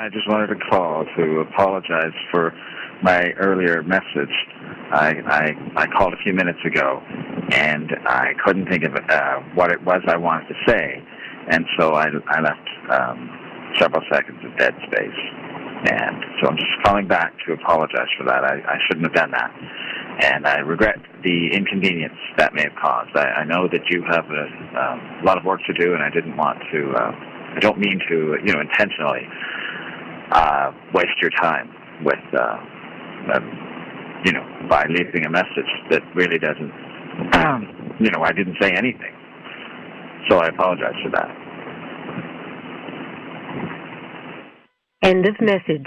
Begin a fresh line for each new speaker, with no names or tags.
I just wanted to call to apologize for my earlier message. I, I, I called a few minutes ago, and I couldn't think of uh, what it was I wanted to say, and so I, I left um, several seconds of dead space. And so I'm just calling back to apologize for that. I, I shouldn't have done that. And I regret the inconvenience that may have caused. I, I know that you have a, um, lot of work to do, and I didn't want to, uh, I don't mean to, you know, intentionally uh, waste your time with, uh, um, you know, by leaving a message that really doesn't, um, you know, I didn't say anything. So I apologize for that.
End of message.